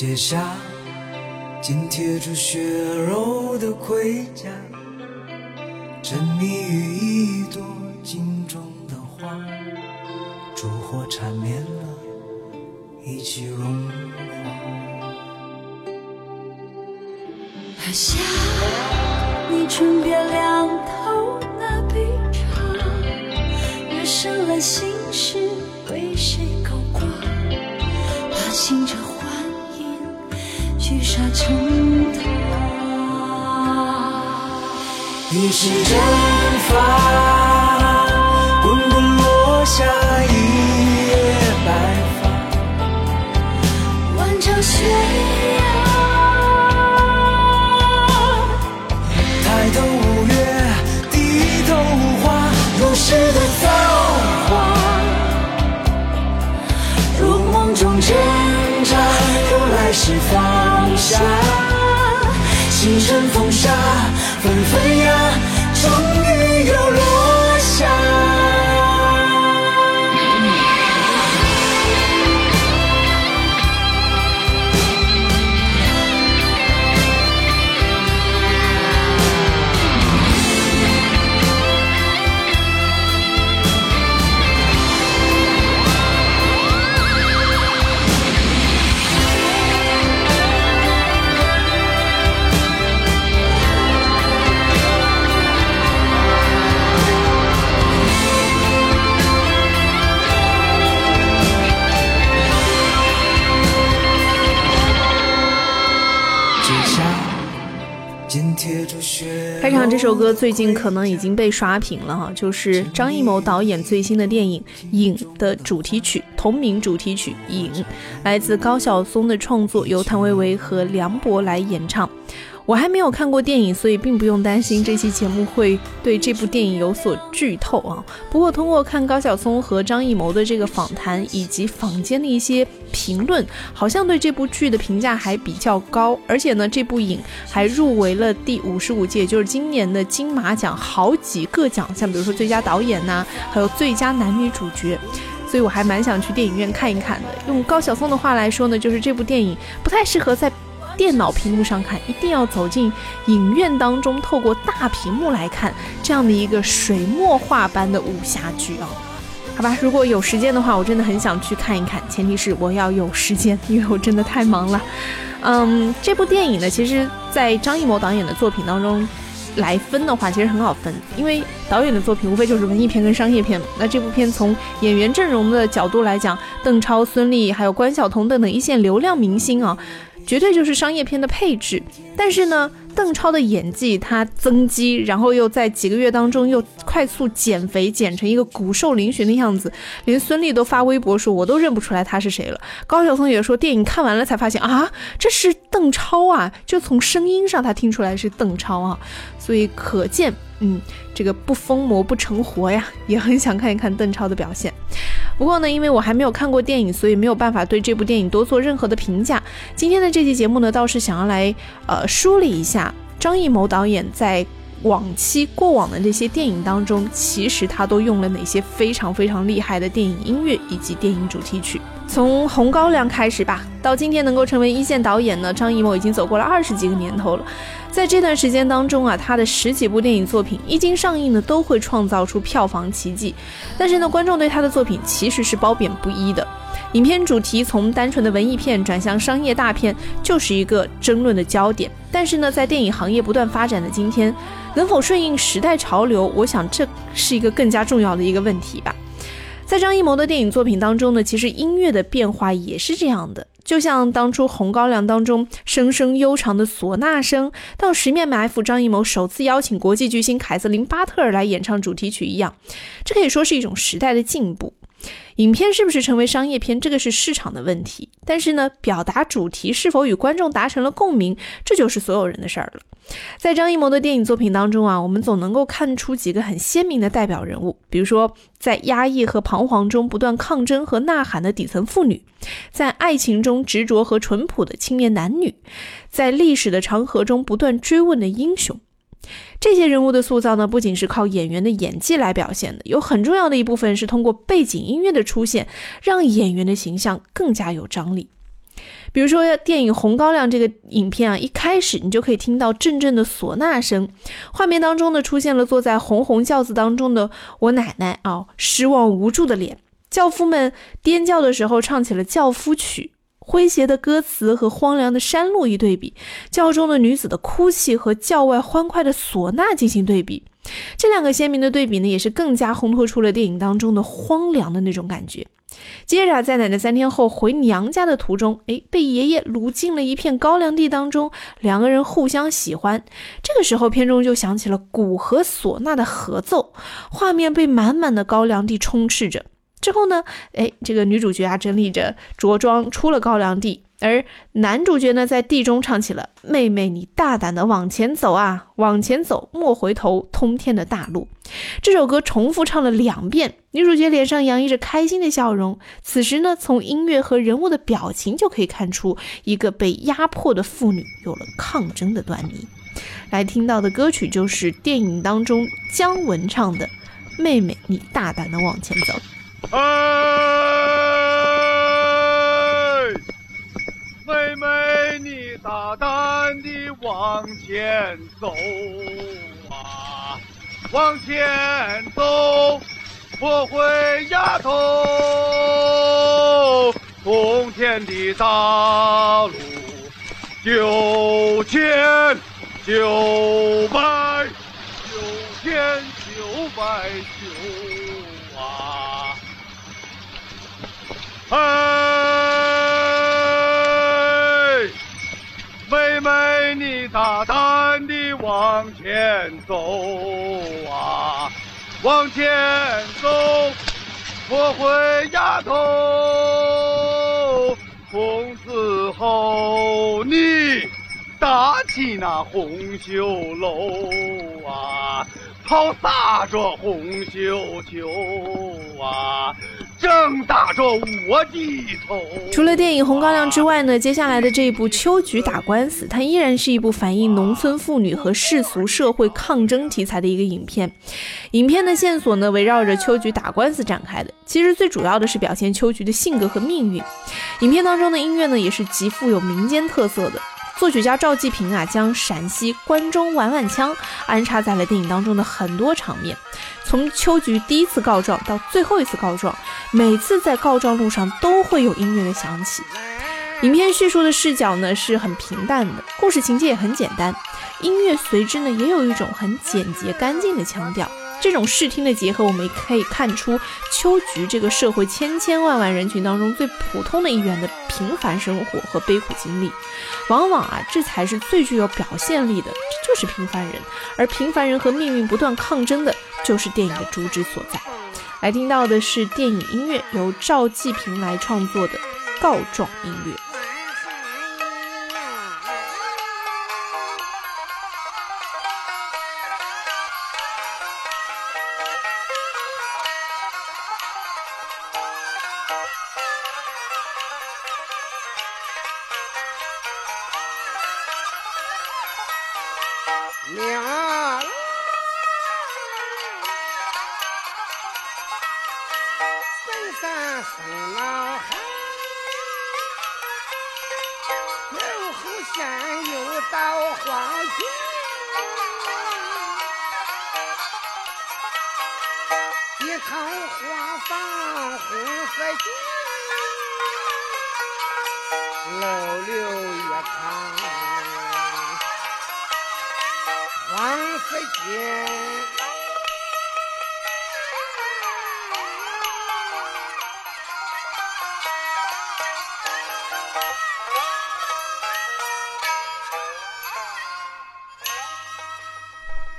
阶下紧贴着血肉的盔甲，沉迷于一朵镜中的花，烛火缠绵了，一起融化。喝下你唇边两头那杯茶，越深了心事为谁勾挂？把心这沙成塔。一世蒸发，那这首歌最近可能已经被刷屏了哈，就是张艺谋导演最新的电影《影》的主题曲，同名主题曲《影》，来自高晓松的创作，由谭维维和梁博来演唱。我还没有看过电影，所以并不用担心这期节目会对这部电影有所剧透啊。不过通过看高晓松和张艺谋的这个访谈以及坊间的一些评论，好像对这部剧的评价还比较高。而且呢，这部影还入围了第五十五届，就是今年的金马奖好几个奖项，比如说最佳导演呐、还有最佳男女主角。所以我还蛮想去电影院看一看的。用高晓松的话来说呢，就是这部电影不太适合在电脑屏幕上看，一定要走进影院当中，透过大屏幕来看这样的一个水墨画般的武侠剧啊。好吧，如果有时间的话，我真的很想去看一看，前提是我要有时间，因为我真的太忙了。嗯，这部电影呢，其实在张艺谋导演的作品当中来分的话，其实很好分，因为导演的作品无非就是文艺片跟商业片。那这部片从演员阵容的角度来讲，邓超、孙俪还有关晓彤等等一线流量明星啊。绝对就是商业片的配置，但是呢，邓超的演技他增肌，然后又在几个月当中又快速减肥，减成一个骨瘦嶙峋的样子，连孙俪都发微博说，我都认不出来他是谁了。高晓松也说，电影看完了才发现啊，这是邓超啊，就从声音上他听出来是邓超啊，所以可见，嗯，这个不疯魔不成活呀，也很想看一看邓超的表现。不过呢，因为我还没有看过电影，所以没有办法对这部电影多做任何的评价。今天的这期节目呢，倒是想要来呃梳理一下张艺谋导演在往期过往的这些电影当中，其实他都用了哪些非常非常厉害的电影音乐以及电影主题曲。从《红高粱》开始吧，到今天能够成为一线导演呢，张艺谋已经走过了二十几个年头了。在这段时间当中啊，他的十几部电影作品一经上映呢，都会创造出票房奇迹。但是呢，观众对他的作品其实是褒贬不一的。影片主题从单纯的文艺片转向商业大片，就是一个争论的焦点。但是呢，在电影行业不断发展的今天，能否顺应时代潮流，我想这是一个更加重要的一个问题吧。在张艺谋的电影作品当中呢，其实音乐的变化也是这样的。就像当初《红高粱》当中声声悠长的唢呐声，到《十面埋伏》张艺谋首次邀请国际巨星凯瑟琳·巴特尔来演唱主题曲一样，这可以说是一种时代的进步。影片是不是成为商业片，这个是市场的问题。但是呢，表达主题是否与观众达成了共鸣，这就是所有人的事儿了。在张艺谋的电影作品当中啊，我们总能够看出几个很鲜明的代表人物，比如说在压抑和彷徨中不断抗争和呐喊的底层妇女，在爱情中执着和淳朴的青年男女，在历史的长河中不断追问的英雄。这些人物的塑造呢，不仅是靠演员的演技来表现的，有很重要的一部分是通过背景音乐的出现，让演员的形象更加有张力。比如说电影《红高粱》这个影片啊，一开始你就可以听到阵阵的唢呐声，画面当中呢出现了坐在红红轿子当中的我奶奶啊，失望无助的脸。轿夫们颠轿的时候唱起了轿夫曲，诙谐的歌词和荒凉的山路一对比，轿中的女子的哭泣和轿外欢快的唢呐进行对比，这两个鲜明的对比呢，也是更加烘托出了电影当中的荒凉的那种感觉。接着，在奶奶三天后回娘家的途中，哎，被爷爷掳进了一片高粱地当中，两个人互相喜欢。这个时候，片中就响起了鼓和唢呐的合奏，画面被满满的高粱地充斥着。之后呢？哎，这个女主角啊，整理着着装出了高粱地，而男主角呢，在地中唱起了“妹妹，你大胆的往前走啊，往前走，莫回头，通天的大路”。这首歌重复唱了两遍，女主角脸上洋溢着开心的笑容。此时呢，从音乐和人物的表情就可以看出，一个被压迫的妇女有了抗争的端倪。来听到的歌曲就是电影当中姜文唱的“妹妹，你大胆的往前走”。哎，妹妹，你大胆地往前走啊，往前走，不会丫头，通天的大路，九千九百九千九百九。哎，妹妹，你大胆地往前走啊，往前走，我会丫头，从此后你搭起那红袖楼啊，抛撒着红绣球啊。正打着我的头。除了电影《红高粱》之外呢，接下来的这一部《秋菊打官司》，它依然是一部反映农村妇女和世俗社会抗争题材的一个影片。影片的线索呢，围绕着秋菊打官司展开的。其实最主要的是表现秋菊的性格和命运。影片当中的音乐呢，也是极富有民间特色的。作曲家赵季平啊，将陕西关中碗碗腔安插在了电影当中的很多场面。从秋菊第一次告状到最后一次告状，每次在告状路上都会有音乐的响起。影片叙述的视角呢是很平淡的，故事情节也很简单，音乐随之呢也有一种很简洁干净的腔调。这种视听的结合，我们也可以看出秋菊这个社会千千万万人群当中最普通的一员的平凡生活和悲苦经历。往往啊，这才是最具有表现力的，这就是平凡人。而平凡人和命运不断抗争的，就是电影的主旨所在。来听到的是电影音乐，由赵季平来创作的告状音乐。老刘一看，黄四金。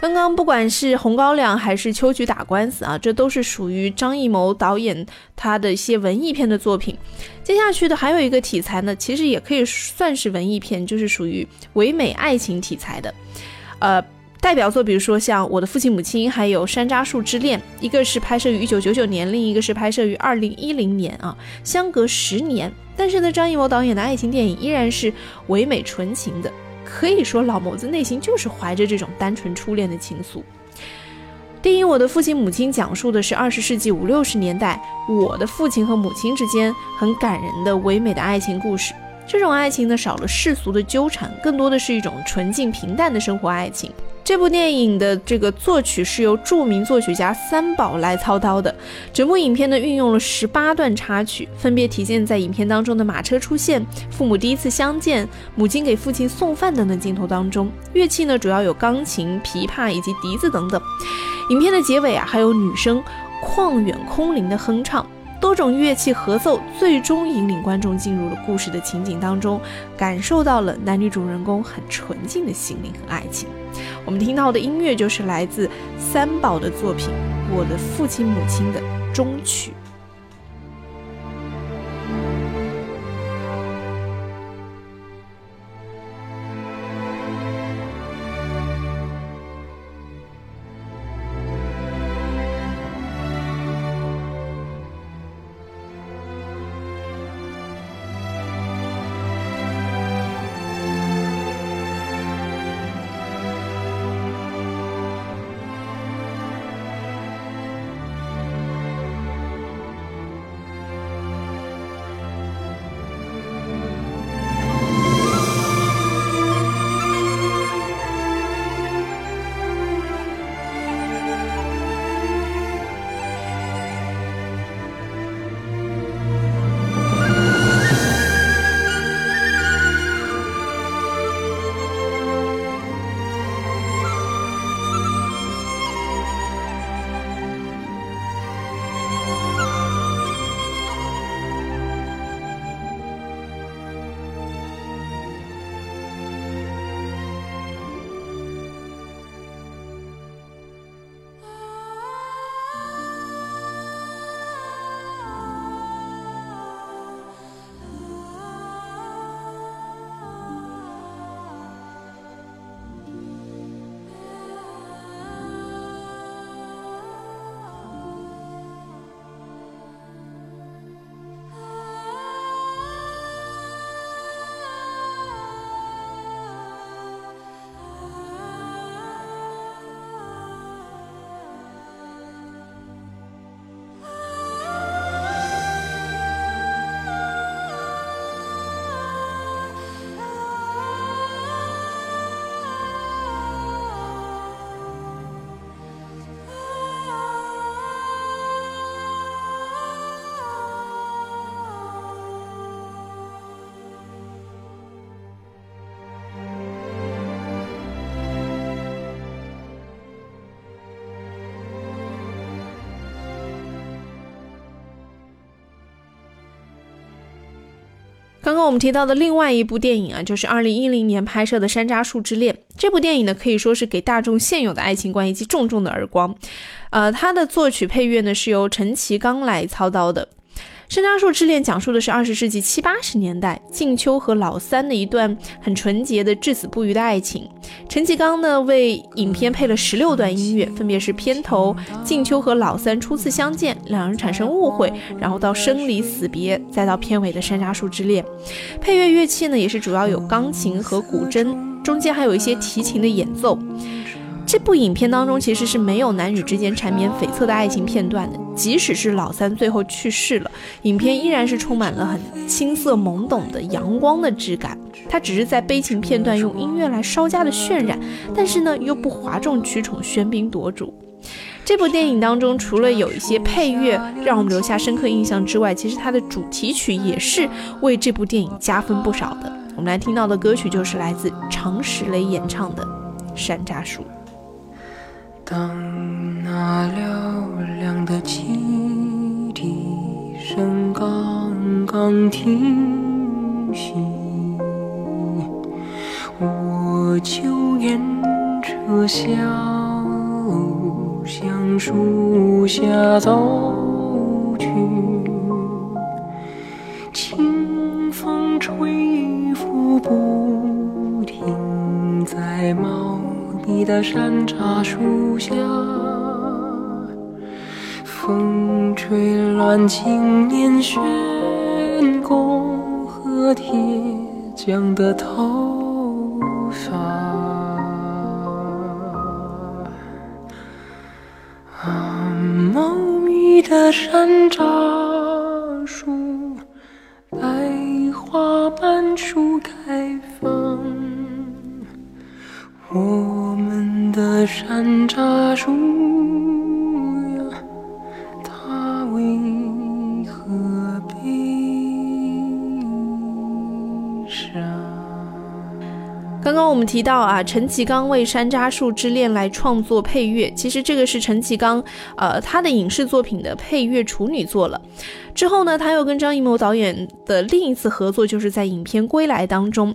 刚刚不管是红高粱还是秋菊打官司啊，这都是属于张艺谋导演他的一些文艺片的作品。接下去的还有一个题材呢，其实也可以算是文艺片，就是属于唯美爱情题材的。呃，代表作比如说像《我的父亲母亲》，还有《山楂树之恋》，一个是拍摄于一九九九年，另一个是拍摄于二零一零年啊，相隔十年，但是呢，张艺谋导演的爱情电影依然是唯美纯情的。可以说，老谋子内心就是怀着这种单纯初恋的情愫。电影《我的父亲母亲》讲述的是二十世纪五六十年代我的父亲和母亲之间很感人的唯美的爱情故事。这种爱情呢，少了世俗的纠缠，更多的是一种纯净平淡的生活爱情。这部电影的这个作曲是由著名作曲家三宝来操刀的。整部影片呢运用了十八段插曲，分别体现在影片当中的马车出现、父母第一次相见、母亲给父亲送饭等等镜头当中。乐器呢主要有钢琴、琵琶以及笛子等等。影片的结尾啊还有女声旷远空灵的哼唱。多种乐器合奏，最终引领观众进入了故事的情景当中，感受到了男女主人公很纯净的心灵和爱情。我们听到的音乐就是来自三宝的作品《我的父亲母亲》的终曲。刚刚我们提到的另外一部电影啊，就是二零一零年拍摄的《山楂树之恋》。这部电影呢，可以说是给大众现有的爱情观以及重重的耳光。呃，它的作曲配乐呢，是由陈其刚来操刀的。《山楂树之恋》讲述的是二十世纪七八十年代静秋和老三的一段很纯洁的至死不渝的爱情。陈其刚呢为影片配了十六段音乐，分别是片头静秋和老三初次相见，两人产生误会，然后到生离死别，再到片尾的《山楂树之恋》。配乐乐器呢也是主要有钢琴和古筝，中间还有一些提琴的演奏。这部影片当中其实是没有男女之间缠绵悱恻的爱情片段的，即使是老三最后去世了，影片依然是充满了很青涩懵懂的阳光的质感。它只是在悲情片段用音乐来稍加的渲染，但是呢又不哗众取宠、喧宾夺主。这部电影当中除了有一些配乐让我们留下深刻印象之外，其实它的主题曲也是为这部电影加分不少的。我们来听到的歌曲就是来自常石磊演唱的《山楂树》。当那嘹亮的汽笛声刚刚停息，我就沿着小向树下走去，的山楂树下，风吹乱青年悬弓和铁匠的头。山楂树提到啊，陈其刚为《山楂树之恋》来创作配乐，其实这个是陈其刚，呃，他的影视作品的配乐处女作了。之后呢，他又跟张艺谋导演的另一次合作，就是在影片《归来》当中，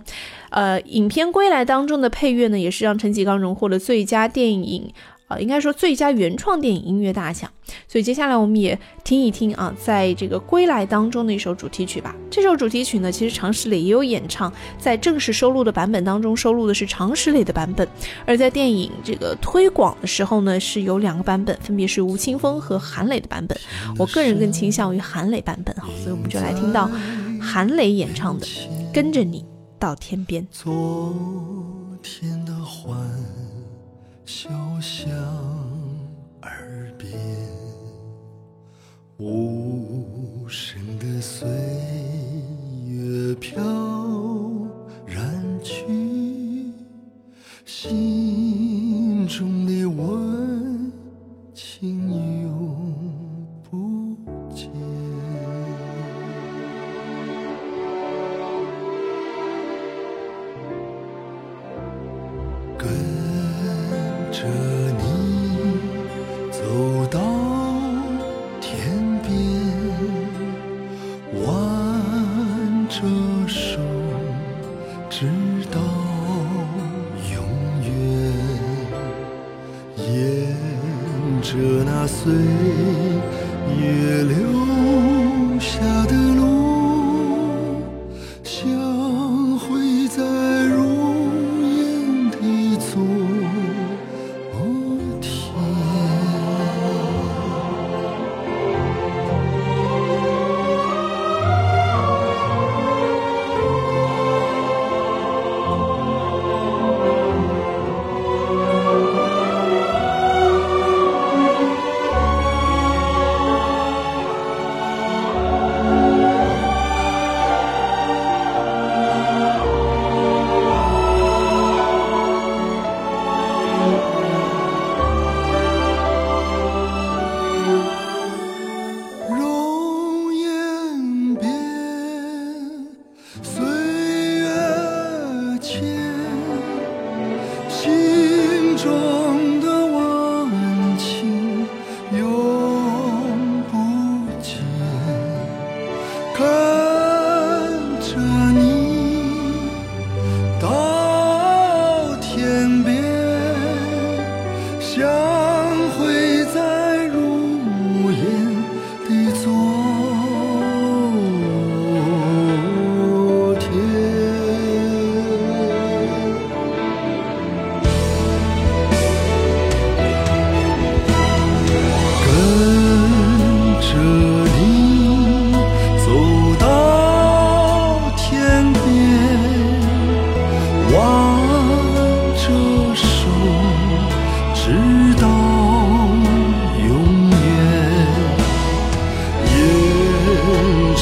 呃，影片《归来》当中的配乐呢，也是让陈其刚荣获了最佳电影。啊，应该说最佳原创电影音乐大奖。所以接下来我们也听一听啊，在这个《归来》当中的一首主题曲吧。这首主题曲呢，其实常石磊也有演唱，在正式收录的版本当中收录的是常石磊的版本，而在电影这个推广的时候呢，是有两个版本，分别是吴青峰和韩磊的版本。我个人更倾向于韩磊版本哈，所以我们就来听到韩磊演唱的《跟着你到天边》。昨天的欢。潇湘耳边，无声的岁月飘然去，心岁月留下的路。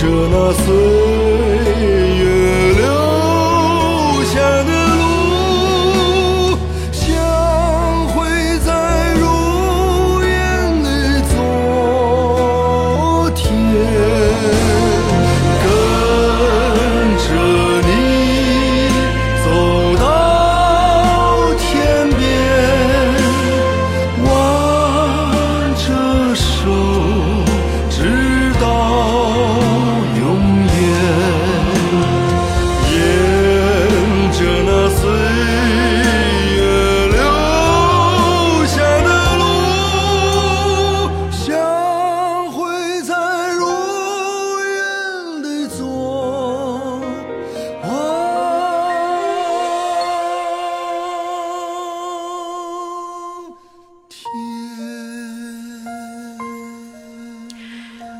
着那岁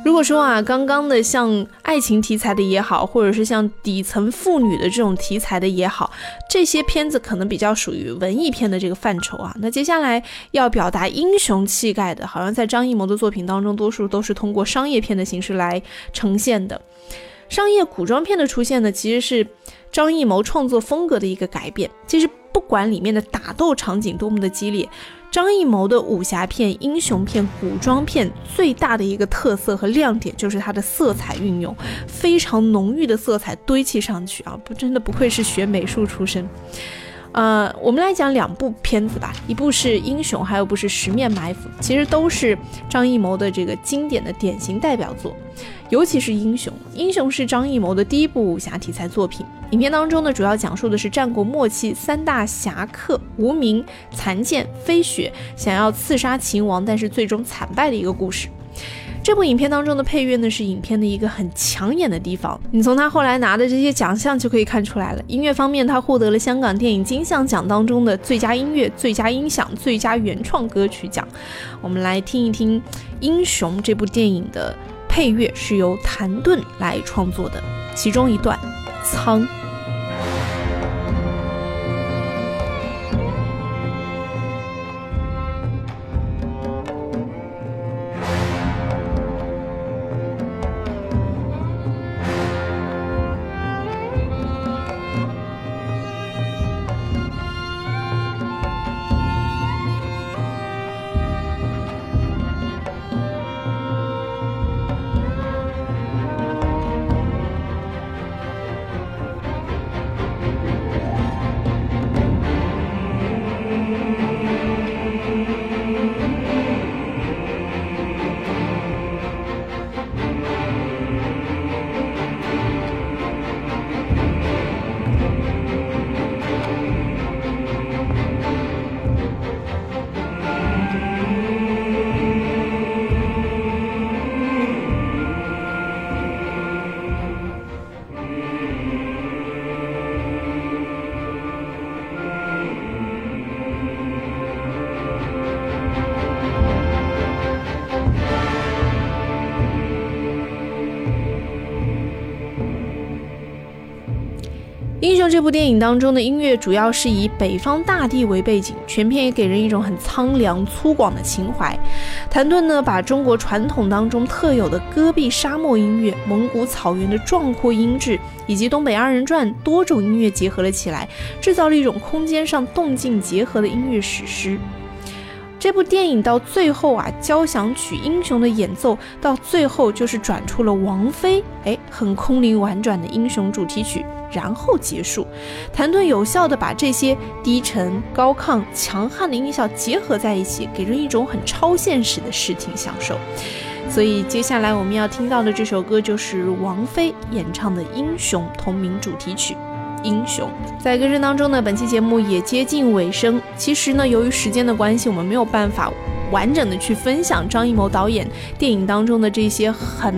如果说啊，刚刚的像爱情题材的也好，或者是像底层妇女的这种题材的也好，这些片子可能比较属于文艺片的这个范畴啊。那接下来要表达英雄气概的，好像在张艺谋的作品当中，多数都是通过商业片的形式来呈现的。商业古装片的出现呢，其实是张艺谋创作风格的一个改变。其实不管里面的打斗场景多么的激烈，张艺谋的武侠片、英雄片、古装片最大的一个特色和亮点就是它的色彩运用，非常浓郁的色彩堆砌上去啊，不真的不愧是学美术出身。呃，我们来讲两部片子吧，一部是《英雄》，还有部是《十面埋伏》，其实都是张艺谋的这个经典的典型代表作。尤其是《英雄》，《英雄》是张艺谋的第一部武侠题材作品。影片当中呢，主要讲述的是战国末期三大侠客无名、残剑、飞雪想要刺杀秦王，但是最终惨败的一个故事。这部影片当中的配乐呢，是影片的一个很抢眼的地方。你从他后来拿的这些奖项就可以看出来了。音乐方面，他获得了香港电影金像奖当中的最佳音乐、最佳音响、最佳原创歌曲奖。我们来听一听《英雄》这部电影的配乐是由谭盾来创作的，其中一段《苍》。这部电影当中的音乐主要是以北方大地为背景，全片也给人一种很苍凉粗犷的情怀。谭盾呢，把中国传统当中特有的戈壁沙漠音乐、蒙古草原的壮阔音质，以及东北二人转多种音乐结合了起来，制造了一种空间上动静结合的音乐史诗。这部电影到最后啊，交响曲《英雄》的演奏到最后就是转出了王菲，哎，很空灵婉转的《英雄》主题曲，然后结束。谭盾有效的把这些低沉、高亢、强悍的音效结合在一起，给人一种很超现实的视听享受。所以接下来我们要听到的这首歌就是王菲演唱的《英雄》同名主题曲。英雄在歌声当中呢，本期节目也接近尾声。其实呢，由于时间的关系，我们没有办法完整的去分享张艺谋导演电影当中的这些很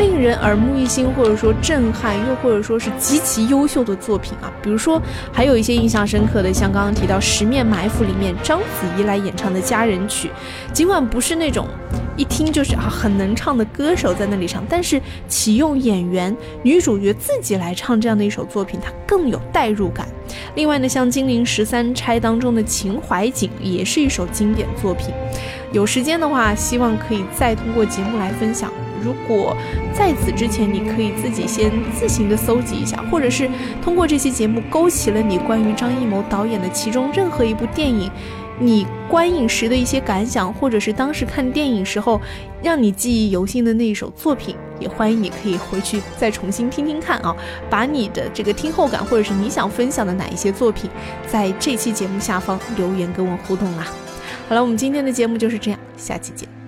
令人耳目一新，或者说震撼，又或者说是极其优秀的作品啊。比如说，还有一些印象深刻的，像刚刚提到《十面埋伏》里面章子怡来演唱的佳人曲，尽管不是那种。一听就是啊，很能唱的歌手在那里唱，但是启用演员女主角自己来唱这样的一首作品，它更有代入感。另外呢，像《金陵十三钗》当中的《秦淮景》也是一首经典作品。有时间的话，希望可以再通过节目来分享。如果在此之前，你可以自己先自行的搜集一下，或者是通过这期节目勾起了你关于张艺谋导演的其中任何一部电影。你观影时的一些感想，或者是当时看电影时候让你记忆犹新的那一首作品，也欢迎你可以回去再重新听听看啊，把你的这个听后感，或者是你想分享的哪一些作品，在这期节目下方留言跟我互动啦。好了，我们今天的节目就是这样，下期见。